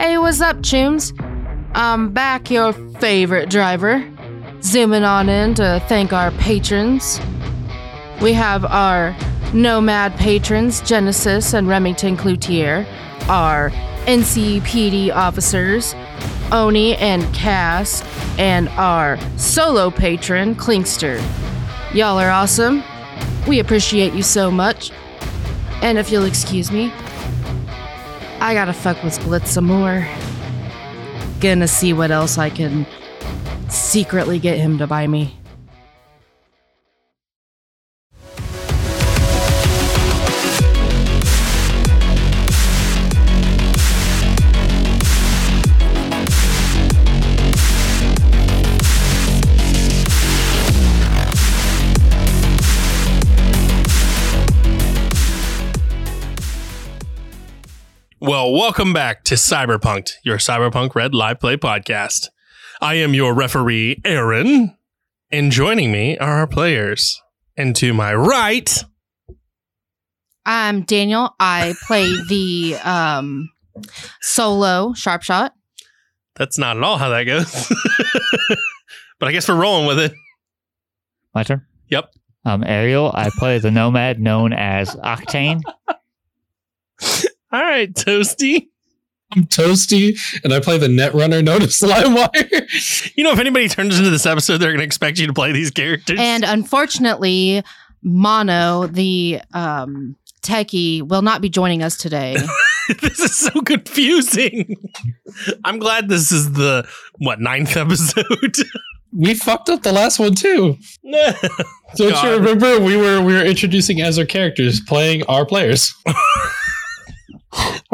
Hey, what's up, Chooms? I'm back, your favorite driver. Zooming on in to thank our patrons. We have our Nomad patrons, Genesis and Remington Cloutier, our NCPD officers, Oni and Cass, and our solo patron, Klinkster. Y'all are awesome. We appreciate you so much. And if you'll excuse me, I gotta fuck with Blitz some more. Gonna see what else I can secretly get him to buy me. Well, welcome back to Cyberpunk, your Cyberpunk Red Live Play podcast. I am your referee, Aaron, and joining me are our players. And to my right, I'm Daniel. I play the um, solo sharp shot. that's not at all how that goes. but I guess we're rolling with it. My turn. Yep. I'm Ariel. I play the nomad known as Octane. All right, Toasty. I'm Toasty, and I play the Netrunner known as Slimewire. You know, if anybody turns into this episode, they're going to expect you to play these characters. And unfortunately, Mono, the um, techie, will not be joining us today. this is so confusing. I'm glad this is the, what, ninth episode? we fucked up the last one too. Don't God. you remember we were we were introducing as our characters, playing our players.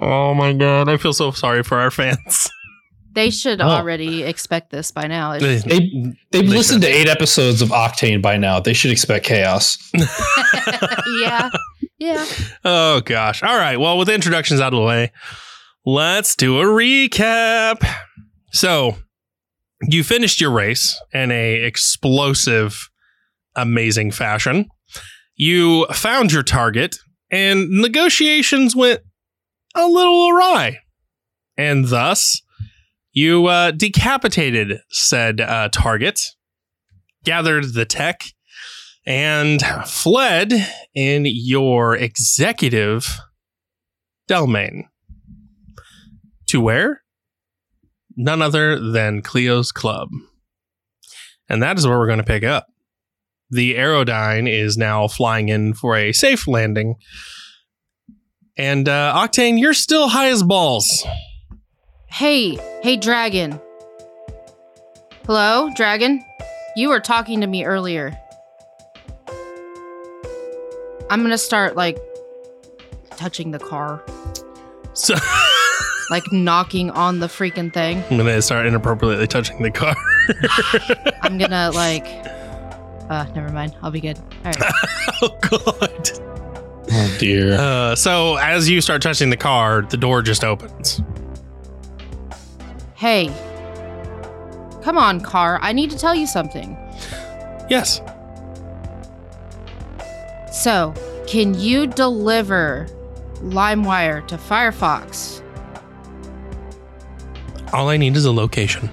Oh my God. I feel so sorry for our fans. they should Oh. already expect this by now. It's- They they've They listened to eight episodes of Octane by now. They should expect chaos. yeah. Yeah. Oh gosh. All right. Well, with introductions out of the way, let's do a recap. So, you finished your race in a explosive, amazing fashion. You found your target, and negotiations went a little awry, and thus you uh, decapitated said uh, target, gathered the tech, and fled in your executive domain. To where? None other than Cleo's Club. And that is where we're going to pick up. The Aerodyne is now flying in for a safe landing. And uh, Octane, you're still high as balls. Hey, hey, Dragon. Hello, Dragon? You were talking to me earlier. I'm gonna start, like, touching the car, So like, knocking on the freaking thing. I'm to start inappropriately touching the car. I'm gonna, like, uh, never mind. I'll be good. All right. oh, God. Oh dear. Uh, so as you start touching the car, the door just opens. hey. Come on, car. I need to tell you something. Yes. So, can you deliver LimeWire to Firefox? All I need is a location.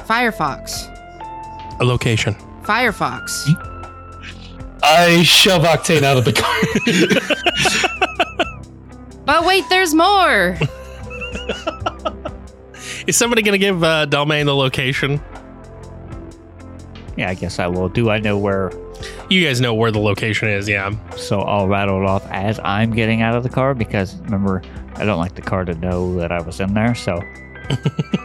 Firefox. A location. Firefox. I shove Octane out of the car. But wait, there's more. Is somebody going to give uh, Delamain the location? Yeah, I guess I will. Do I know where? You guys know where the location is, yeah. So I'll rattle it off as I'm getting out of the car because remember, I don't like the car to know that I was in there. So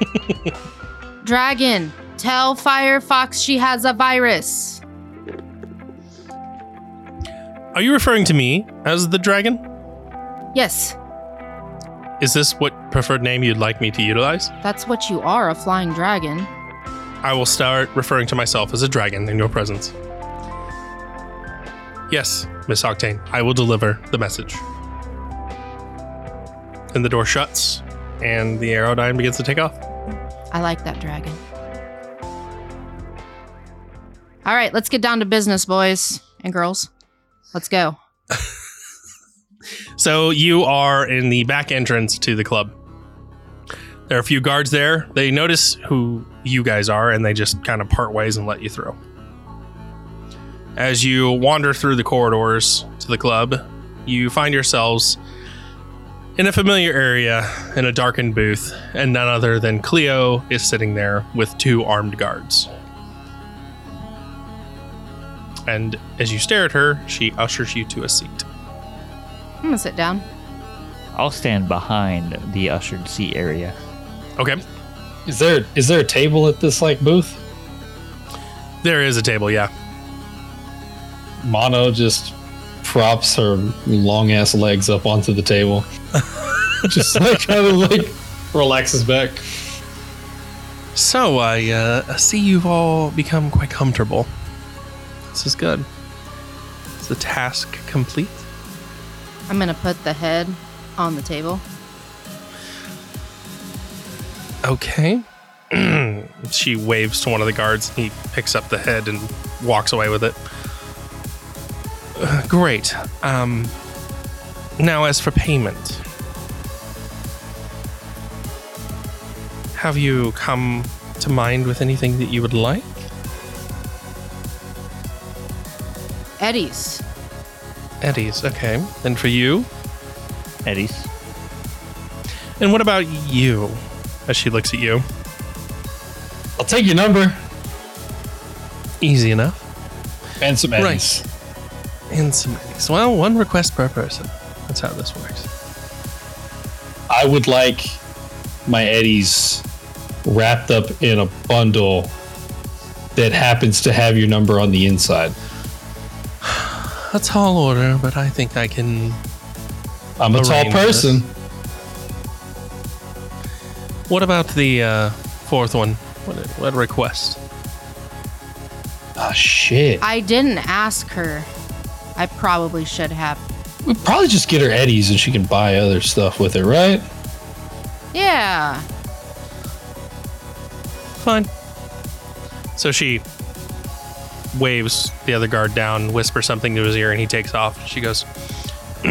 Dragon, tell Firefox she has a virus. Are you referring to me as the dragon? Yes. Is this what preferred name you'd like me to utilize? That's what you are, a flying dragon. I will start referring to myself as a dragon in your presence. Yes, Miss Octane, I will deliver the message. And the door shuts, and the aerodyne begins to take off. I like that dragon. All right, let's get down to business, boys and girls. Let's go. So you are in the back entrance to the club. There are a few guards there. They notice who you guys are and they just kind of part ways and let you through. As you wander through the corridors to the club, you find yourselves in a familiar area in a darkened booth, and none other than Cleo is sitting there with two armed guards. And as you stare at her, she ushers you to a seat. I'm gonna sit down. I'll stand behind the ushered seat area. Okay. Is there is there a table at this like booth? There is a table, yeah. Mono just props her long ass legs up onto the table. just like kind of like relaxes back. So I uh, see you've all become quite comfortable. This is good. Is the task complete? I'm gonna put the head on the table. Okay. she waves to one of the guards. He picks up the head and walks away with it. Uh, great. Um, now, as for payment, have you come to mind with anything that you would like? Eddie's. Eddie's, okay. And for you? Eddie's. And what about you? As she looks at you. I'll take your number Easy enough. and some Right. And some Eddies. Well, one request per person. That's how this works. I would like my eddies wrapped up in a bundle that happens to have your number on the inside. A tall order, but I think I can. I'm a tall Arrange person. What about the uh, fourth one? What, what request? Oh shit. I didn't ask her. I probably should have. We probably just get her eddies and she can buy other stuff with it, right? Yeah. Fine. So she waves the other guard down, whispers something to his ear, and he takes off. She goes,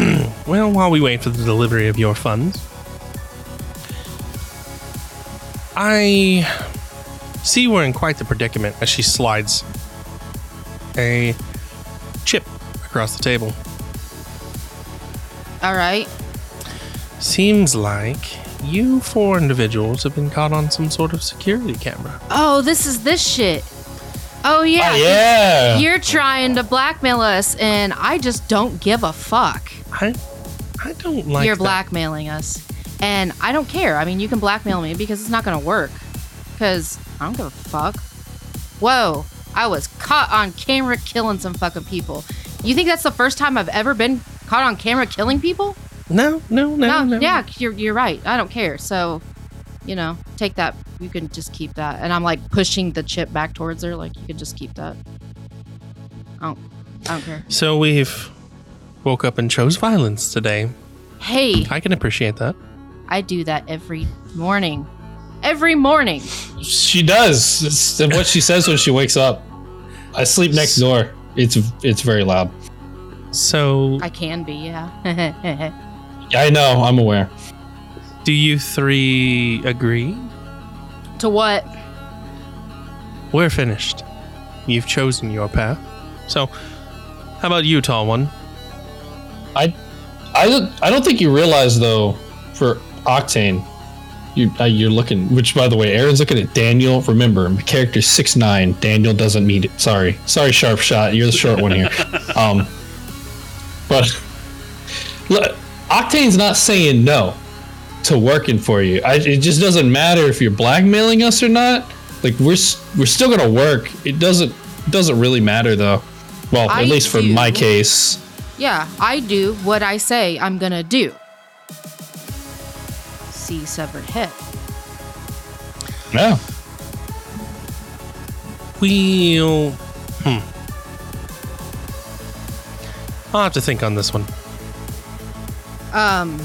Well, while we wait for the delivery of your funds, I see we're in quite the predicament as she slides a chip across the table. All right. Seems like you four individuals have been caught on some sort of security camera. Oh, this is this shit. Oh yeah. Oh, yeah. You're trying to blackmail us, and I just don't give a fuck. I I don't like You're that. blackmailing us, and I don't care. I mean, you can blackmail me because it's not gonna work. Because I don't give a fuck. Whoa! I was caught on camera killing some fucking people. You think that's the first time I've ever been caught on camera killing people? No, no, no, no. yeah, you're you're right. I don't care. So, you know, take that. You can just keep that. And I'm like pushing the chip back towards her. Like you can just keep that. I don't. I don't care. So we've woke up and chose violence today. Hey, I can appreciate that. I do that every morning. Every morning. She does. It's what she says when she wakes up. I sleep next door. It's it's very loud. So I can be, yeah. I know. I'm aware. do you three agree? To what? We're finished. You've chosen your path. So how about you, tall one? I I don't I don't think you realize though for Octane. You, uh, you're looking, which by the way, Aaron's looking at Daniel. Remember, my character's six nine. Daniel doesn't meet it. Sorry, sorry, sharp shot. You're the short one here. Um, but look, Octane's not saying no to working for you. I, it just doesn't matter if you're blackmailing us or not. Like we're we're still gonna work. It doesn't doesn't really matter though. Well, I at least for my case. Yeah, I do what I say I'm gonna do. see severed head. Yeah. We'll. Hmm. I'll have to think on this one. Um,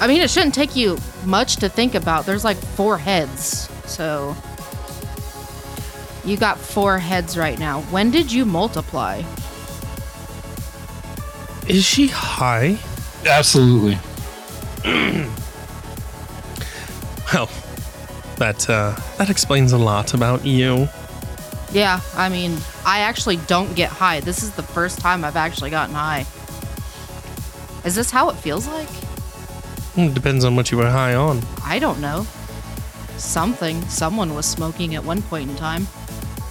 I mean, it shouldn't take you much to think about. There's like four heads, so you got four heads right now. When did you multiply? Is she high? Absolutely. Well, that uh, that explains a lot about you. Yeah, I mean, I actually don't get high. This is the first time I've actually gotten high. Is this how it feels like? Hmm, Depends on what you were high on. I don't know. Something. Someone was smoking at one point in time.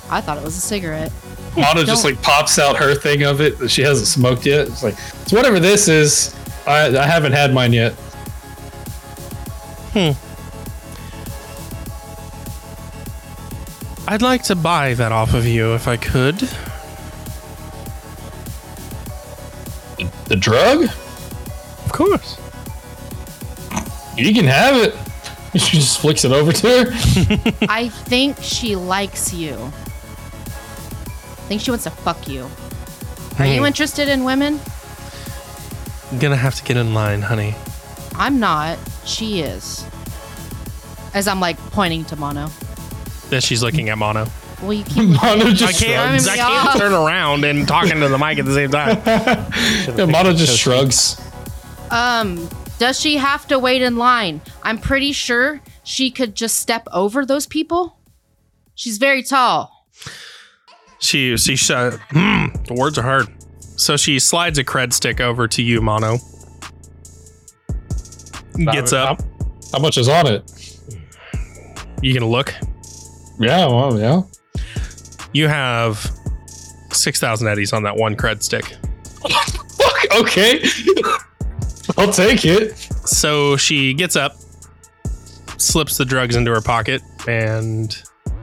I thought it was a cigarette. Mono just like pops out her thing of it that she hasn't smoked yet. It's like, it's whatever this is. I, I haven't had mine yet. Hmm. I'd like to buy that off of you if I could. The drug? Of course. You can have it. She just flicks it over to her. I think she likes you. I think she wants to fuck you. Are you Hmm. interested in women? I'm gonna have to get in line, honey. I'm not. She is. As I'm like pointing to Mono. That she's looking at Mono. Well, you keep. Mono I just can't. shrugs. I can't turn around and talking to the mic at the same time. Yeah, Mono just shrugs. um, does she have to wait in line? I'm pretty sure she could just step over those people. She's very tall. She she said, hmm, the words are hard. So she slides a cred stick over to you, Mono. Gets up. How, how much is on it? You can look. Yeah, well, yeah. You have six thousand eddies on that one cred stick. Fuck, okay. I'll take it. So she gets up, slips the drugs into her pocket, and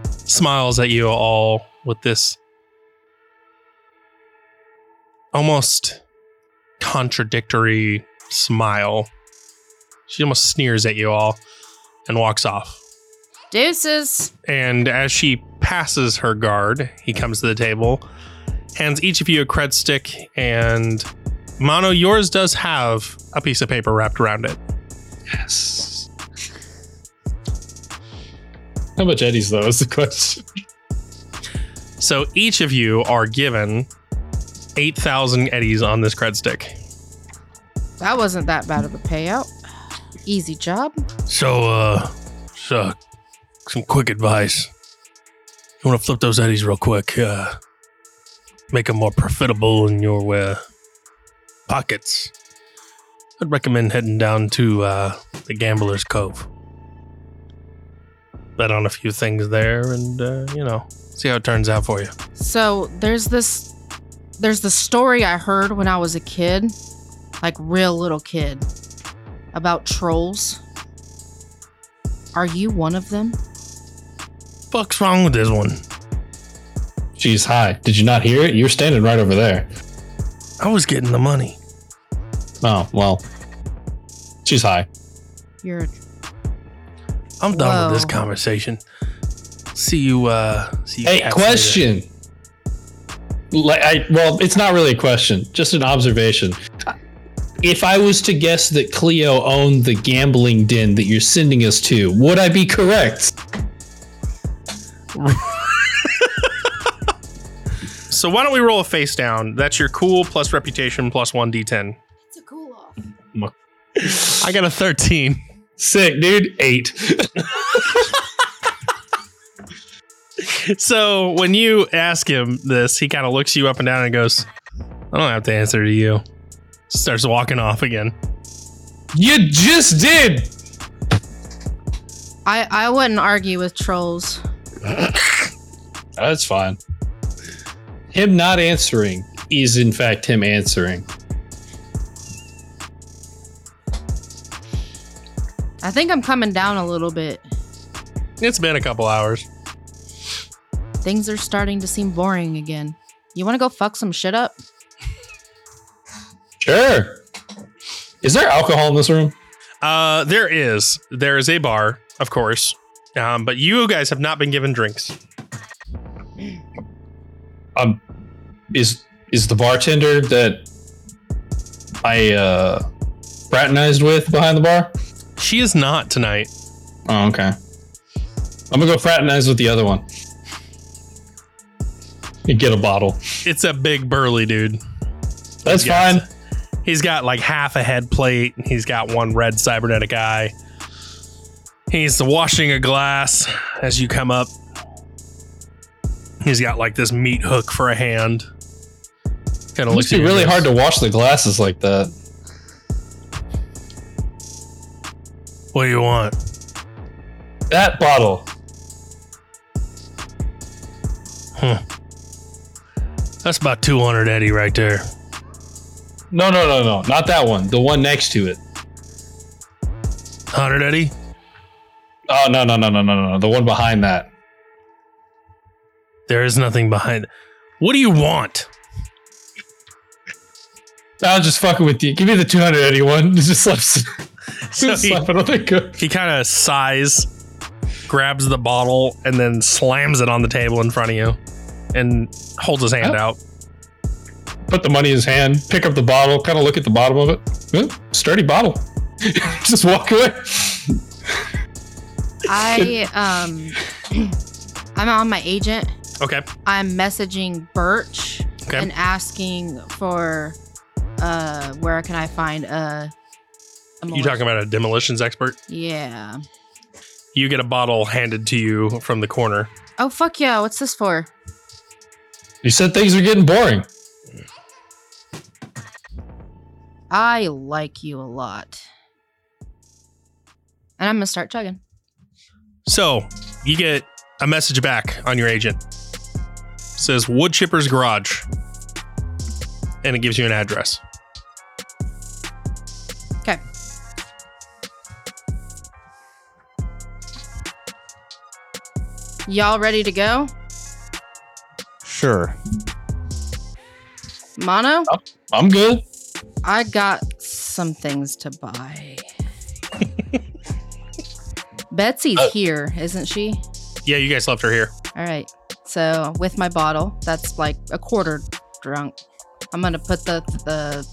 smiles at you all with this almost contradictory smile. She almost sneers at you all and walks off. Deuces. And as she passes her guard, he comes to the table, hands each of you a cred stick, and Mono, yours does have a piece of paper wrapped around it. Yes. How much Eddie's though is the question. So each of you are given 8,000 eddies on this cred stick. That wasn't that bad of a payout. Easy job. So, uh, so some quick advice. You want to flip those eddies real quick, uh, make them more profitable in your uh, pockets. I'd recommend heading down to uh, the Gambler's Cove. Bet on a few things there and, uh, you know, see how it turns out for you. So there's this there's the story I heard when I was a kid, like real little kid, about trolls. Are you one of them? Fuck's wrong with this one? She's high. Did you not hear it? You're standing right over there. I was getting the money. Oh, well. She's high. You're I'm done with this conversation. See you, uh, see you Hey, cats later. question. Like, I well, it's not really a question, just an observation. If I was to guess that Cleo owned the gambling den that you're sending us to, would I be correct? So why don't we roll a face down? That's your cool plus reputation plus one d10. It's a cool off. I got a 13. Sick, dude. Eight. So when you ask him this, he kind of looks you up and down and goes, I don't have to answer to you. Starts walking off again. you just did. I I wouldn't argue with trolls. That's fine. Him not answering is in fact him answering. I think I'm coming down a little bit. It's been a couple hours. Things are starting to seem boring again. You want to go fuck some shit up? Sure. Is there alcohol in this room? Uh, there is. There is a bar, of course. Um, but you guys have not been given drinks. Um, is is the bartender that I uh fraternized with behind the bar? She is not tonight. Oh, okay. I'm gonna go fraternize with the other one. And get a bottle. It's a big burly dude. That's Yes. fine. He's got like half a head plate. And he's got one red cybernetic eye. He's washing a glass as you come up. He's got like this meat hook for a hand. Kind of looks be really hard to wash the glasses like that. What do you want? That bottle. That's about 200 Eddie right there. No, no, no, no. Not that one. The one next to it. 100 Eddie? Oh no, no, no, no, no, no. The one behind that. There is nothing behind. What do you want? I was just fucking with you. Give me the 281. Just slap, So just he- on the good. He kind of sighs, grabs the bottle, and then slams it on the table in front of you and holds his hand Oh. out. Put the money in his hand. Pick up the bottle. Kind of look at the bottom of it. Eh, sturdy bottle. just walk away. I um I'm on my agent. Okay. I'm messaging Birch Okay. and asking for uh where can I find a, a You talking about a demolitions expert? Yeah. You get a bottle handed to you from the corner. Oh fuck yeah, what's this for? You said things are getting boring. I like you a lot. And I'm gonna start chugging. So you get a message back on your agent. Says Wood Chipper's Garage. And it gives you an address. Okay. Y'all ready to go? Sure. Mono? I'm good. I got some things to buy. Betsy's Uh, here, isn't she? Yeah, you guys left her here. All right. So with my bottle, that's like a quarter drunk. I'm gonna put the the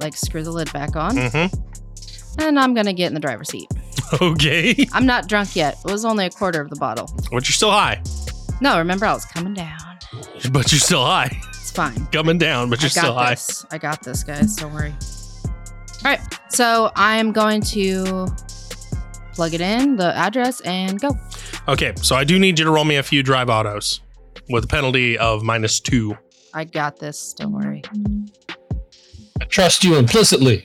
like screw the lid back on, Mm-hmm. and I'm gonna get in the driver's seat. Okay. I'm not drunk yet. It was only a quarter of the bottle. But you're still high. No, remember I was coming down. But you're still high. It's fine. Coming down, but you're I got still high. this. I got this, guys. Don't worry. All right. So I am going to plug it in, the address, and go. Okay, so I do need you to roll me a few drive autos with a penalty of minus two. I got this. Don't worry. I trust you implicitly.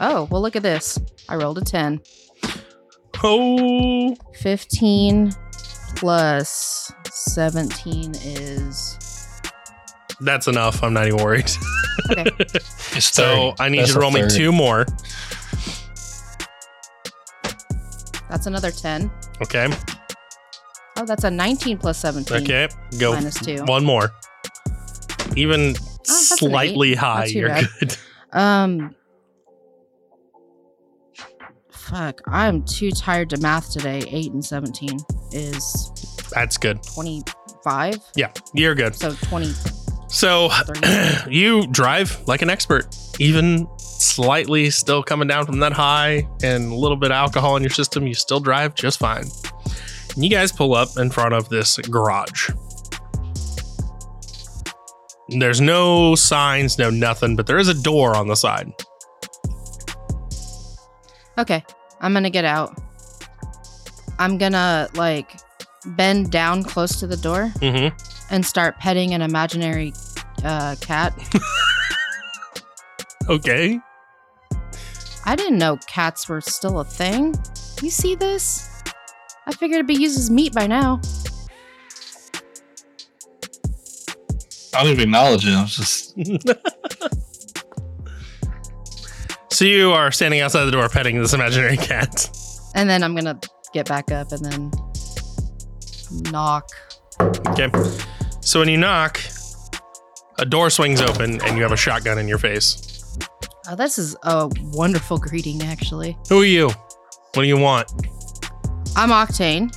Oh, well, look at this. I rolled a 10. Oh, 15 plus 17 is. that's enough. I'm not even worried. Okay. So I need That's you to a roll me two more. That's another 10. Okay. Oh, that's a 19 plus 17. Okay. Go Minus two. one more. Even an slightly high, you're bad. good. Um. Fuck, I'm too tired to math today. 8 and 17 is That's good. 25. Yeah, you're good. So 20. So you drive like an expert, even slightly still coming down from that high and a little bit of alcohol in your system, you still drive just fine. You guys pull up in front of this garage. There's no signs, no nothing, but there is a door on the side. Okay, I'm gonna get out. I'm gonna like bend down close to the door Mm-hmm. and start petting an imaginary uh, cat. Okay. I didn't know cats were still a thing. You see this? I figured it'd be used as meat by now. I don't even acknowledge it. I was just So you are standing outside the door petting this imaginary cat. And then I'm gonna get back up and then knock. Okay. So when you knock, a door swings open and you have a shotgun in your face. Oh, this is a wonderful greeting, actually. Who are you? What do you want? I'm Octane,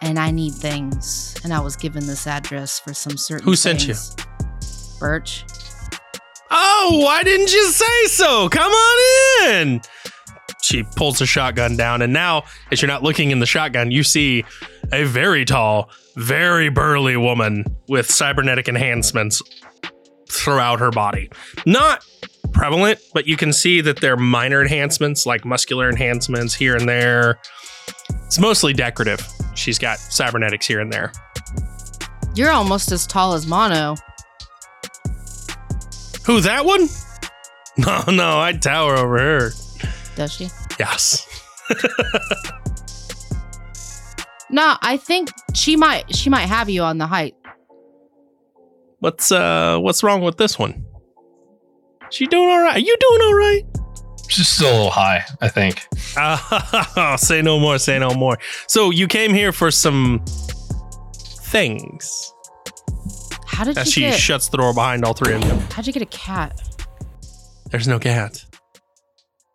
and I need things. And I was given this address for some certain. Who sent you? Birch. Oh, why didn't you say so? Come on in. She pulls the shotgun down, and now, as you're not looking in the shotgun, you see a very tall, very burly woman with cybernetic enhancements throughout her body. Not prevalent, but you can see that they're minor enhancements, like muscular enhancements here and there. It's mostly decorative. She's got cybernetics here and there. You're almost as tall as Mono. Who, that one? No, no, I'd tower over her. Does she? Yes. No, I think she might. She might have you on the height. What's uh what's wrong with this one? She doing all right? Are you doing all right? Just still a little high, I think. Uh, say no more, say no more. So you came here for some things. How did As you she get? shuts the door behind all three of you. how'd you get a cat? There's no cat.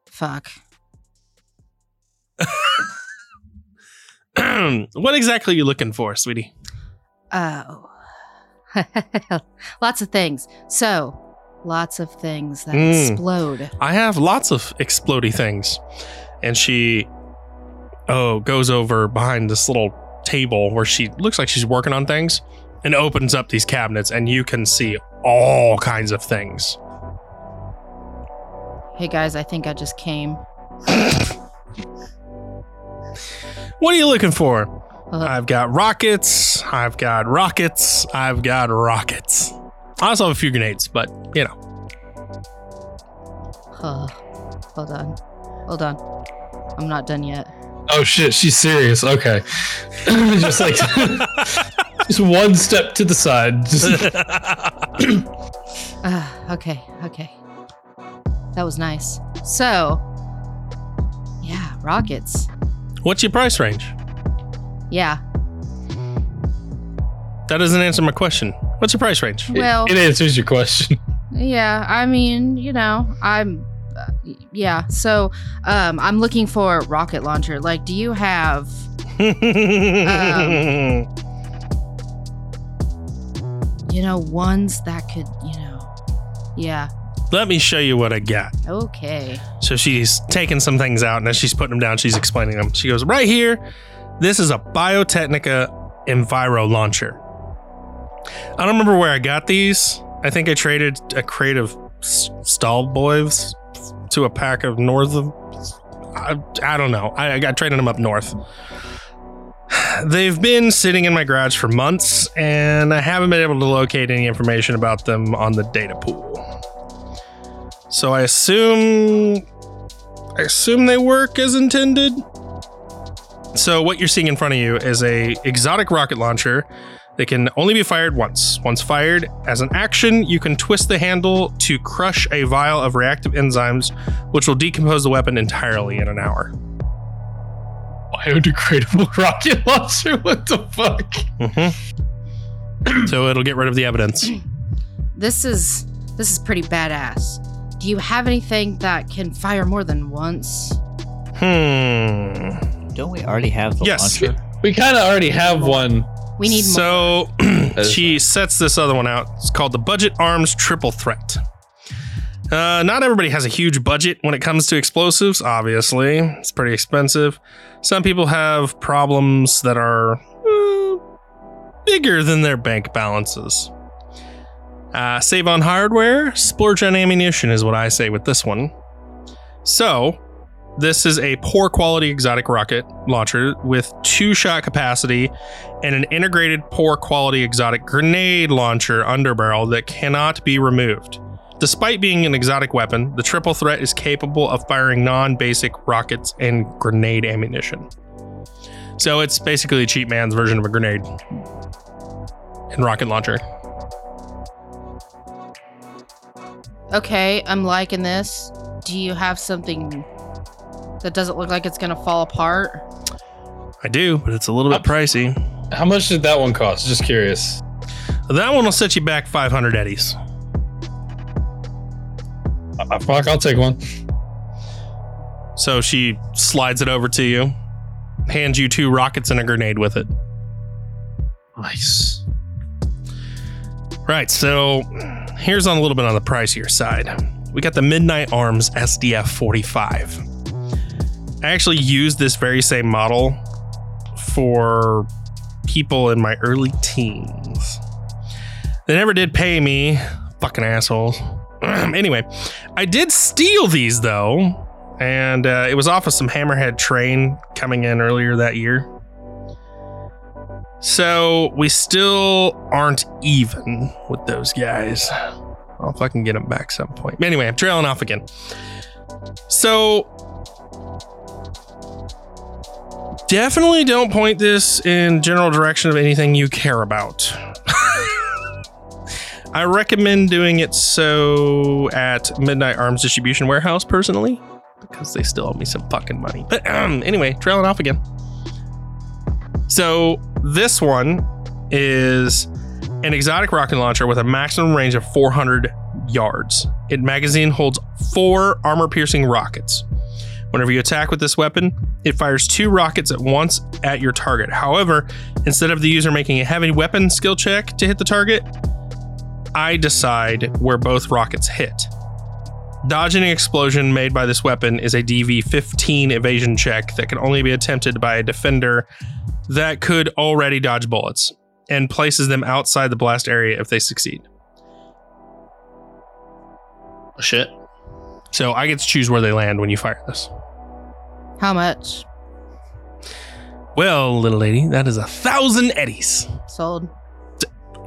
Fuck. what exactly are you looking for, sweetie? Oh. lots of things. So, lots of things that Mm. explode. I have lots of explody things. And she oh goes over behind this little table where she looks like she's working on things and opens up these cabinets and you can see all kinds of things. Hey guys, I think I just came. What are you looking for? Uh, I've got rockets. I've got rockets. I've got rockets. I also have a few grenades, but you know. uh, hold on. Hold on. I'm not done yet. Oh shit, she's serious. Okay. just like just one step to the side. Uh, okay, okay. That was nice. So, yeah, rockets. What's your price range? Yeah. That doesn't answer my question. What's your price range? Well, it answers your question. yeah. I mean, you know, I'm. Uh, yeah. So, um, I'm looking for rocket launcher. Like, do you have? You know, ones that could, you know, yeah. Let me show you what I got. Okay. So she's taking some things out, and as she's putting them down, she's explaining them. She goes, Right here, this is a Biotechnica Enviro launcher. I don't remember where I got these. I think I traded a crate of S- Stahlboys to a pack of North. I, I don't know. I, I got traded them up north. They've been sitting in my garage for months, and I haven't been able to locate any information about them on the data pool. So I assume I assume they work as intended. So what you're seeing in front of you is a exotic rocket launcher that can only be fired once. Once fired, as an action, you can twist the handle to crush a vial of reactive enzymes, which will decompose the weapon entirely in an hour. Biodegradable rocket launcher? What the fuck? Mhm. so it'll get rid of the evidence. This is this is pretty badass. Do you have anything that can fire more than once? Hmm. Don't we already have the Yes. launcher? We kind of already have one. We need more. So she sets this other one out. It's called the Budget Arms Triple Threat. Uh, not everybody has a huge budget when it comes to explosives, obviously. It's pretty expensive. Some people have problems that are uh, bigger than their bank balances. Uh, save on hardware, splurge on ammunition is what I say with this one. So, this is a poor quality exotic rocket launcher with two shot capacity and an integrated poor quality exotic grenade launcher underbarrel that cannot be removed. Despite being an exotic weapon, the triple threat is capable of firing non basic rockets and grenade ammunition. So it's basically a cheap man's version of a grenade and rocket launcher. Okay, I'm liking this. Do you have something that doesn't look like it's gonna fall apart? I do, but it's a little bit pricey. How much did that one cost? Just curious. That one will set you back 500 eddies. Uh, fuck, I'll take one. So she slides it over to you, hands you two rockets and a grenade with it. Nice. Right, so here's on a little bit on the pricier side. We got the Midnight Arms SDF 45. I actually used this very same model for people in my early teens. They never did pay me, fucking assholes. anyway, I did steal these though, and uh, it was off of some Hammerhead train coming in earlier that year. So we still aren't even with those guys. I'll fucking get them back some point. Anyway, I'm trailing off again. So definitely don't point this in general direction of anything you care about. I recommend doing it so at Midnight Arms Distribution Warehouse personally because they still owe me some fucking money. But um, anyway, trailing off again. So this one is an exotic rocket launcher with a maximum range of 400 yards. Its magazine holds four armor-piercing rockets. Whenever you attack with this weapon, it fires two rockets at once at your target. However, instead of the user making a heavy weapon skill check to hit the target, I decide where both rockets hit. Dodging an explosion made by this weapon is a DV 15 evasion check that can only be attempted by a defender that could already dodge bullets and places them outside the blast area if they succeed. Oh, shit. So I get to choose where they land when you fire this. How much? Well, little lady, that is a thousand eddies. Sold.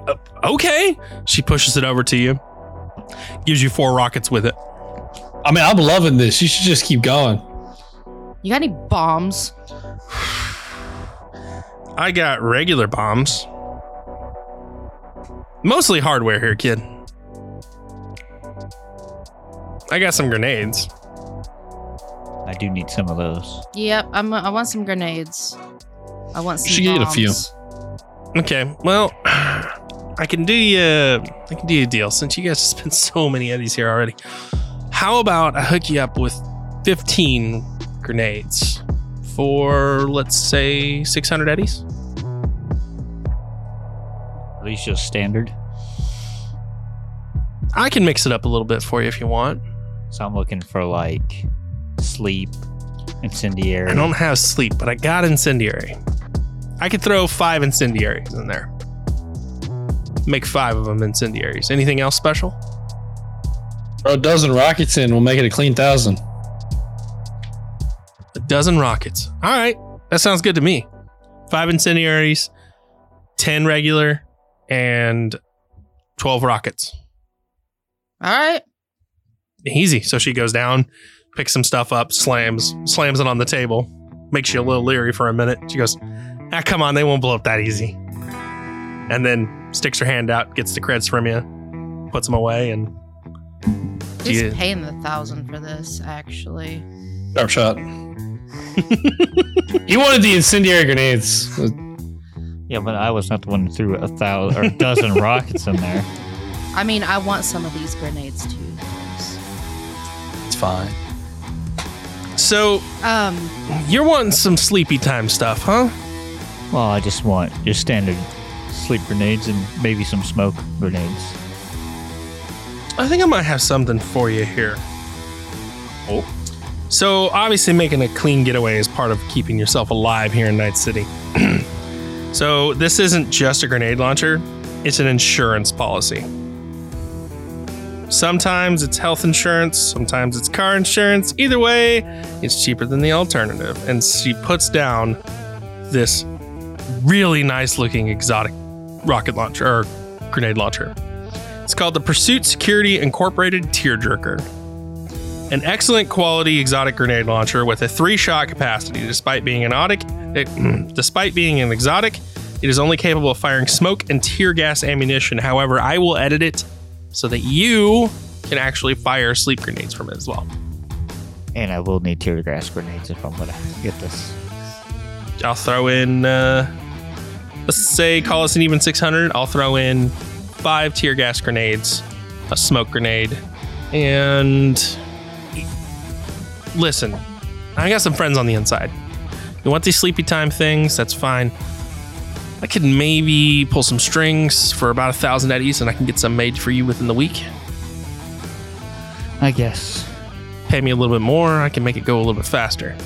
Uh, okay. She pushes it over to you, gives you four rockets with it. I mean, I'm loving this. You should just keep going. You got any bombs? I got regular bombs. Mostly hardware here, kid. I got some grenades. I do need some of those. Yep, I'm, uh, I want some grenades. I want some. Should get a few. Okay, well, I can do you. I can do you a deal since you guys have spent so many of these here already. How about I hook you up with 15 grenades for let's say 600 eddies? At least just standard. I can mix it up a little bit for you if you want. So I'm looking for like sleep, incendiary. I don't have sleep, but I got incendiary. I could throw five incendiaries in there. Make five of them incendiaries. Anything else special? Throw a dozen rockets in. We'll make it a clean thousand. A dozen rockets. All right, that sounds good to me. Five incendiaries, ten regular, and twelve rockets. All right. Easy. So she goes down, picks some stuff up, slams, slams it on the table, makes you a little leery for a minute. She goes, "Ah, come on, they won't blow up that easy." And then sticks her hand out, gets the creds from you, puts them away, and Who's Yeah. paying the thousand for this? Actually, Sharp shot. he wanted the incendiary grenades. Yeah, but I was not the one who threw a thousand or a dozen rockets in there. I mean, I want some of these grenades too. It's fine. So Um, you're wanting some sleepy time stuff, huh? Well, I just want your standard sleep grenades and maybe some smoke grenades. I think I might have something for you here. Oh. So, obviously, making a clean getaway is part of keeping yourself alive here in Night City. so, this isn't just a grenade launcher, it's an insurance policy. Sometimes it's health insurance, sometimes it's car insurance. Either way, it's cheaper than the alternative. And she puts down this really nice looking exotic rocket launcher or grenade launcher. It's called the Pursuit Security Incorporated Tearjerker. An excellent quality exotic grenade launcher with a three-shot capacity. Despite being an exotic, it- mm, despite being an exotic, it is only capable of firing smoke and tear gas ammunition. However, I will edit it so that you can actually fire sleep grenades from it as well. And I will need tear gas grenades if I'm gonna get this. I'll throw in, uh, let's say, call us an even 600. I'll throw in five tear gas grenades, a smoke grenade, And listen, I got some friends on the inside. You want these sleepy time things? That's fine. I could maybe pull some strings for about a thousand eddies, and I can get some made for you within the week. I guess. Pay me a little bit more, I can make it go a little bit faster.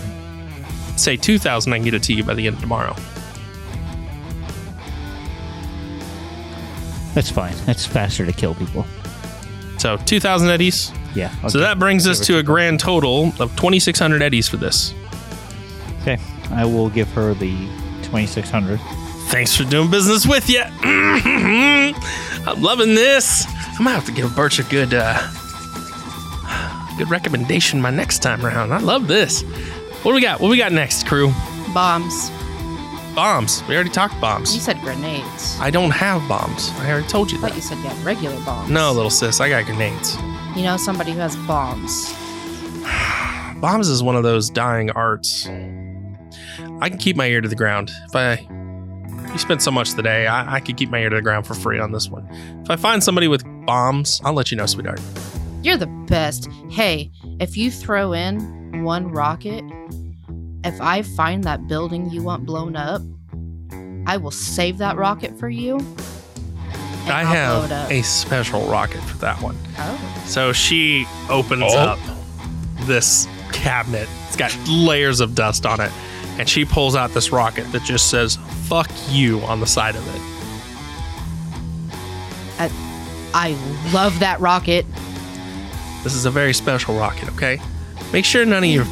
Say two thousand, I can get it to you by the end of tomorrow. That's fine. That's faster to kill people. So two thousand eddies. Yeah. I'll So that brings us to a grand total of twenty six hundred eddies for this. Okay. I will give her the 2600. Thanks for doing business with you. I'm loving this. I'm gonna have to give Birch a good, uh, good recommendation my next time around. I love this. What do we got? What do we got next, crew? Bombs. Bombs. We already talked bombs. You said grenades. I don't have bombs. I already told you I thought that. you said you had regular bombs. No, little sis, I got grenades. You know somebody who has bombs. Bombs is one of those dying arts. I can keep my ear to the ground. If I you spent so much today, I, I could keep my ear to the ground for free on this one. If I find somebody with bombs, I'll let you know, sweetheart. You're the best. Hey, if you throw in one rocket, if I find that building you want blown up, I will save that rocket for you. and I I'll blow have it up. a special rocket for that one. Oh. So she opens Oh. up this cabinet. It's got layers of dust on it. And she pulls out this rocket that just says, fuck you on the side of it. I I love that rocket. This is a very special rocket, okay? Make sure none of your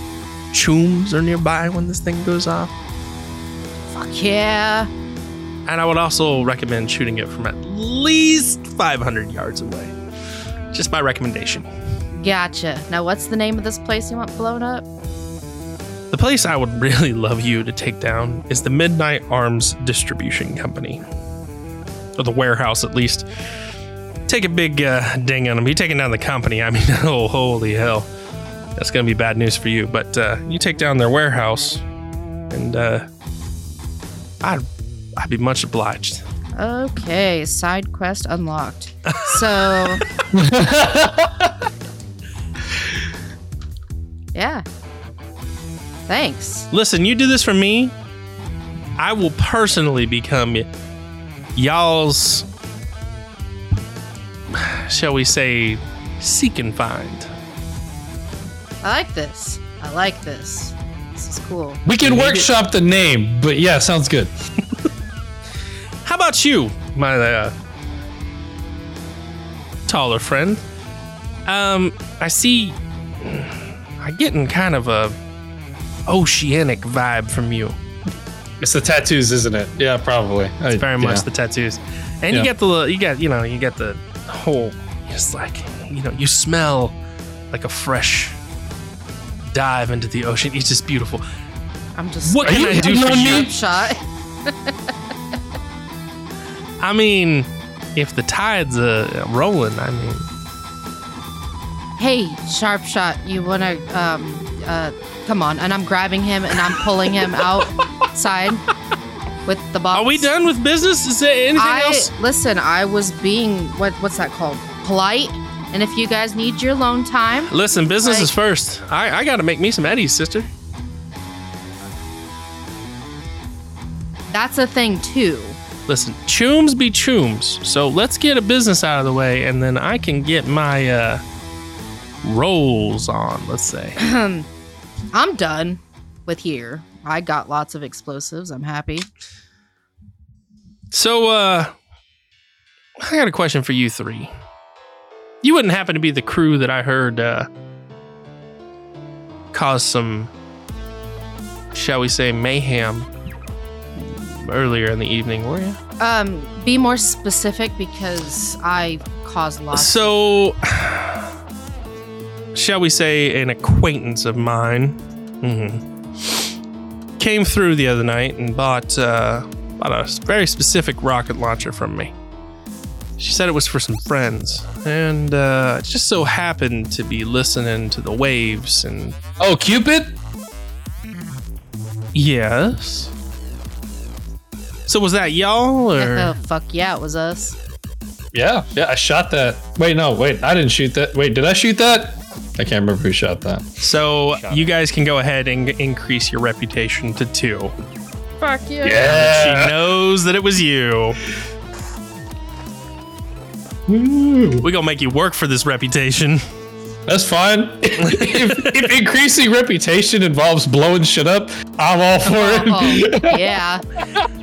chooms are nearby when this thing goes off. Fuck yeah. And I would also recommend shooting it from at least 500 yards away. Just my recommendation. Gotcha. Now, what's the name of this place you want blown up? The place I would really love you to take down is the Midnight Arms Distribution Company. Or the warehouse, at least. Take a big uh, ding on them. You taking down the company, I mean, oh, holy hell. That's going to be bad news for you. But uh, you take down their warehouse, and uh, I'd, I'd be much obliged. Okay, side quest unlocked. So, Thanks. Listen, you do this for me, I will personally become y'all's, shall we say, seek and find. I like this. I like this. This is cool. We can Maybe- workshop the name, but yeah, sounds good. How about you, my uh, taller friend? Um, I see. I'm getting kind of a oceanic vibe from you. It's the tattoos, isn't it? Yeah, probably. It's very much the tattoos, and you Yeah. get the you get you know you get the whole. It's like you know you smell like a fresh dive into the ocean. It's just beautiful. I'm just What Are can you I do hitting for on you? shot. I mean, if the tide's uh, rolling, I mean. Hey, sharp shot. You wanna um uh come on? And I'm grabbing him and I'm pulling him outside with the box. Are we done with business? Is there anything I else? listen. I was being what what's that called? Polite. And if you guys need your alone time, Listen, business Like- is first. I, I got to make me some eddies, sister. that's a thing too. Listen, chooms be chooms. So let's get a business out of the way, and then I can get my uh, rolls on. Let's say. I'm done with here. I got lots of explosives. I'm happy. So, uh, I got a question for you three. You wouldn't happen to be the crew that I heard uh, cause some, shall we say, mayhem earlier in the evening, were you? Um, be more specific because I caused lots. So, shall we say, an acquaintance of mine mhm, came through the other night and bought, uh, bought a very specific rocket launcher from me. She said it was for some friends, and uh, it just so happened to be listening to the waves. And Oh, Cupid? yes, so was that y'all or? oh fuck yeah, it was us. Yeah, yeah, I shot that. Wait, no, wait, I didn't shoot that. Wait, did I shoot that? I can't remember who shot that. So you guys can go ahead and increase your reputation to two. Fuck yeah. yeah. She knows that it was you. Woo. We gonna make you work for this reputation. That's fine. if, if increasing reputation involves blowing shit up, I'm all for it. Oh, yeah.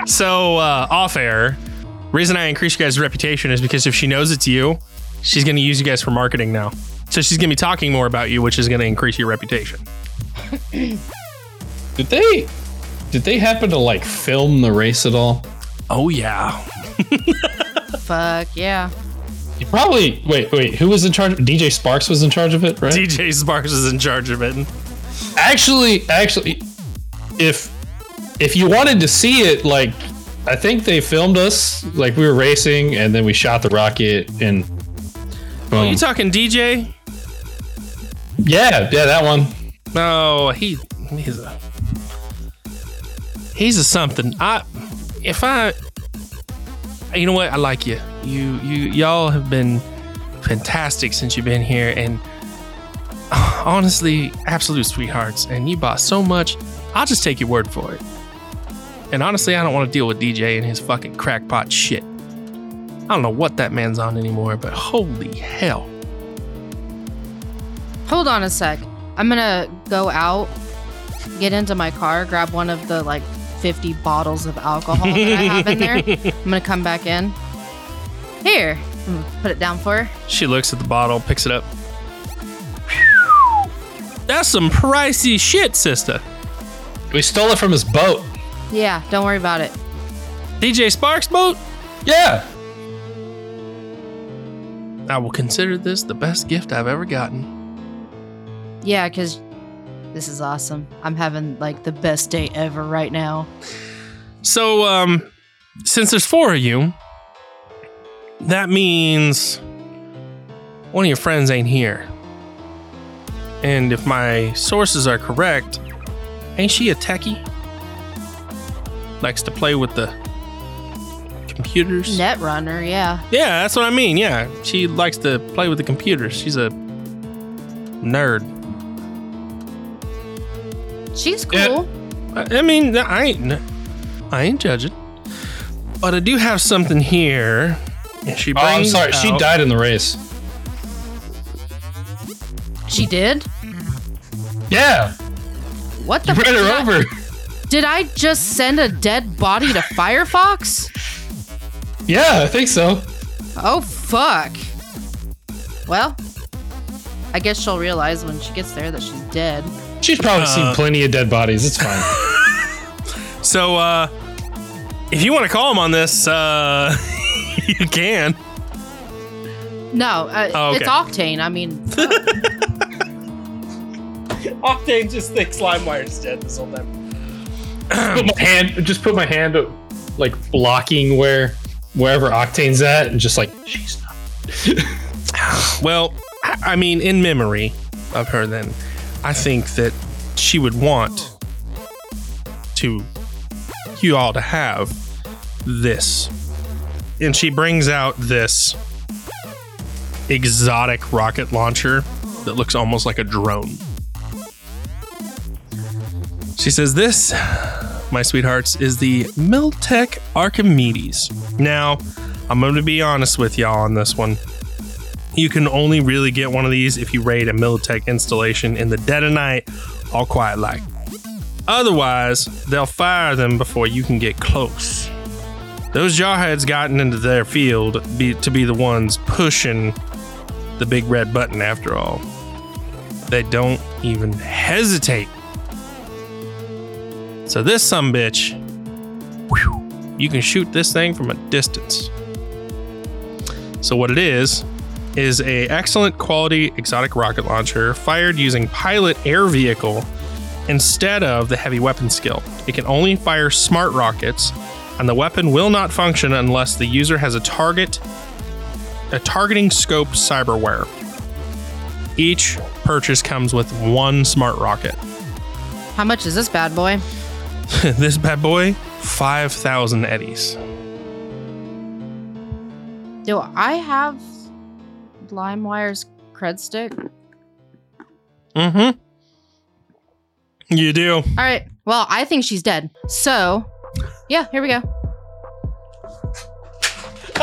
So uh, off air, reason I increase you guys' reputation is because if she knows it's you, she's gonna use you guys for marketing now. So she's gonna be talking more about you, which is gonna increase your reputation. Did they? Did they happen to like film the race at all? Oh yeah. Fuck yeah. You probably wait, wait. Who was in charge? DJ Sparks was in charge of it, right? DJ Sparks is in charge of it. actually, actually, if if you wanted to see it, like I think they filmed us, like we were racing, and then we shot the rocket, and Oh, boom. you talking DJ? Yeah, yeah, that one. No, he he's a he's a something. I if I you know what I like you. You you y'all have been fantastic since you've been here, and honestly, absolute sweethearts. And you bought so much. I'll just take your word for it. And honestly, I don't want to deal with DJ and his fucking crackpot shit. I don't know what that man's on anymore, but holy hell. Hold on a sec. I'm gonna go out, get into my car, grab one of the like 50 bottles of alcohol that I have in there. I'm gonna come back in. Here, put it down for her. She looks at the bottle, picks it up. That's some pricey shit, sister. We stole it from his boat. Yeah, don't worry about it. DJ Sparks boat? Yeah. I will consider this the best gift I've ever gotten. Yeah, because this is awesome. I'm having like the best day ever right now. So, um, since there's four of you, that means one of your friends ain't here. And if my sources are correct, ain't she a techie? Likes to play with the computers? Netrunner, yeah. Yeah, that's what I mean. Yeah, she likes to play with the computers. She's a nerd. She's cool. I I mean, I ain't, I ain't judging, but I do have something here. And she Oh. I'm sorry. She died in the race. She did? Yeah. What the You ran did her I- over. Did I just send a dead body to Firefox? Yeah, I think so. Oh, fuck. Well, I guess she'll realize when she gets there that she's dead. She's probably Uh, seen plenty of dead bodies. It's fine. So, uh, if you want to call him on this, uh, you can. No, uh, Oh, okay. it's Octane. I mean, Octane just thinks LimeWire's dead this whole time. put my hand, just put my hand, like blocking where wherever Octane's at, and just like she's not. Well, I I mean, in memory of her, then I think that she would want to you all to have this, and she brings out this exotic rocket launcher that looks almost like a drone. She says, "This, my sweethearts, is the Militech Archimedes." Now, I'm going to be honest with y'all on this one. You can only really get one of these if you raid a Militech installation in the dead of night, all quiet like. Otherwise, they'll fire them before you can get close. Those jarheads gotten into their field be, to be the ones pushing the big red button after all. They don't even hesitate. So this some bitch, you can shoot this thing from a distance. So what it is is a excellent quality exotic rocket launcher fired using pilot air vehicle instead of the heavy weapon skill. It can only fire smart rockets, and the weapon will not function unless the user has a target a targeting scope cyberware. Each purchase comes with one smart rocket. how much is this bad boy? this bad boy, 5,000 eddies. Do I have LimeWire's cred stick? Mm-hmm. You do. All right. Well, I think she's dead. So, yeah, here we go.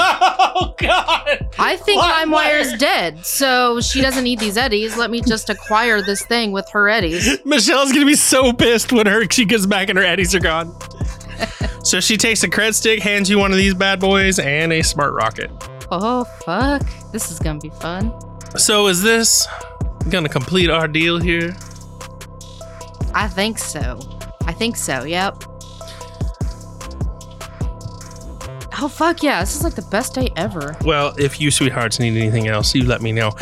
Oh God! I think LimeWire. LimeWire's dead. So she doesn't need these eddies. Let me just acquire this thing with her eddies. Michelle's gonna be so pissed when her she gets back and her eddies are gone. so she takes a cred stick, hands you one of these bad boys, and a smart rocket. Oh, fuck. This is gonna be fun. So is this gonna complete our deal here? I think so. I think so, yep. Oh, fuck yeah. This is like the best day ever. Well, if you sweethearts need anything else, you let me know.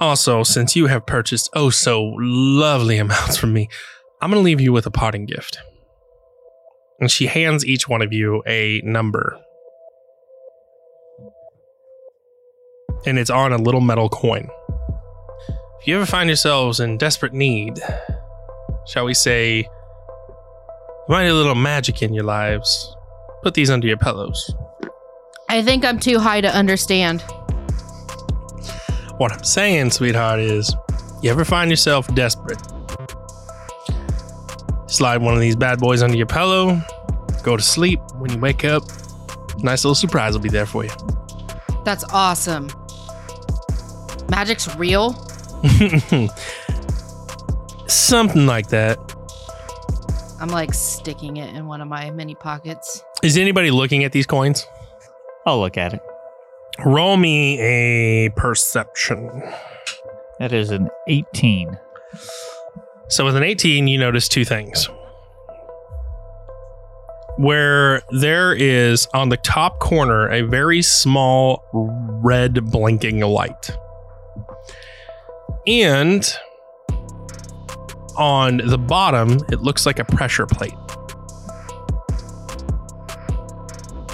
Also, since you have purchased oh so lovely amounts from me, I'm gonna leave you with a parting gift. And she hands each one of you a number. And it's on a little metal coin. If you ever find yourselves in desperate need, shall we say, you might need a little magic in your lives, put these under your pillows. I think I'm too high to understand. What I'm saying, sweetheart, is you ever find yourself desperate? Slide one of these bad boys under your pillow, go to sleep. When you wake up, nice little surprise will be there for you. That's awesome. Magic's real? Something like that. I'm like sticking it in one of my mini pockets. Is anybody looking at these coins? I'll look at it. Roll me a perception. That is an 18. So with an 18, you notice two things. Where there is on the top corner a very small red blinking light. And on the bottom, it looks like a pressure plate.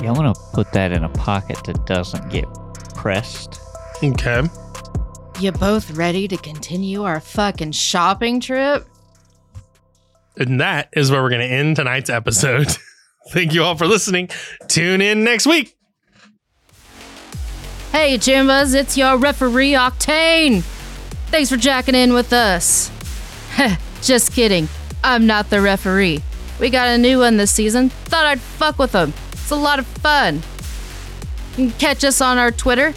Yeah, I want to put that in a pocket that doesn't get pressed. Okay. You both ready to continue our fucking shopping trip? And that is where we're going to end tonight's episode. Thank you all for listening. Tune in next week. Hey, Jimbas, it's your referee Octane. Thanks for jacking in with us. Just kidding. I'm not the referee. We got a new one this season. Thought I'd fuck with them. It's a lot of fun. You can catch us on our Twitter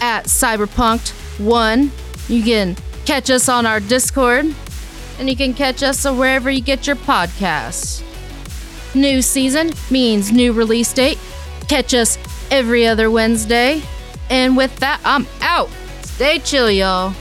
at Cyberpunked1. You can catch us on our Discord. And you can catch us wherever you get your podcasts. New season means new release date. Catch us every other Wednesday. And with that, I'm out. Stay chill, y'all.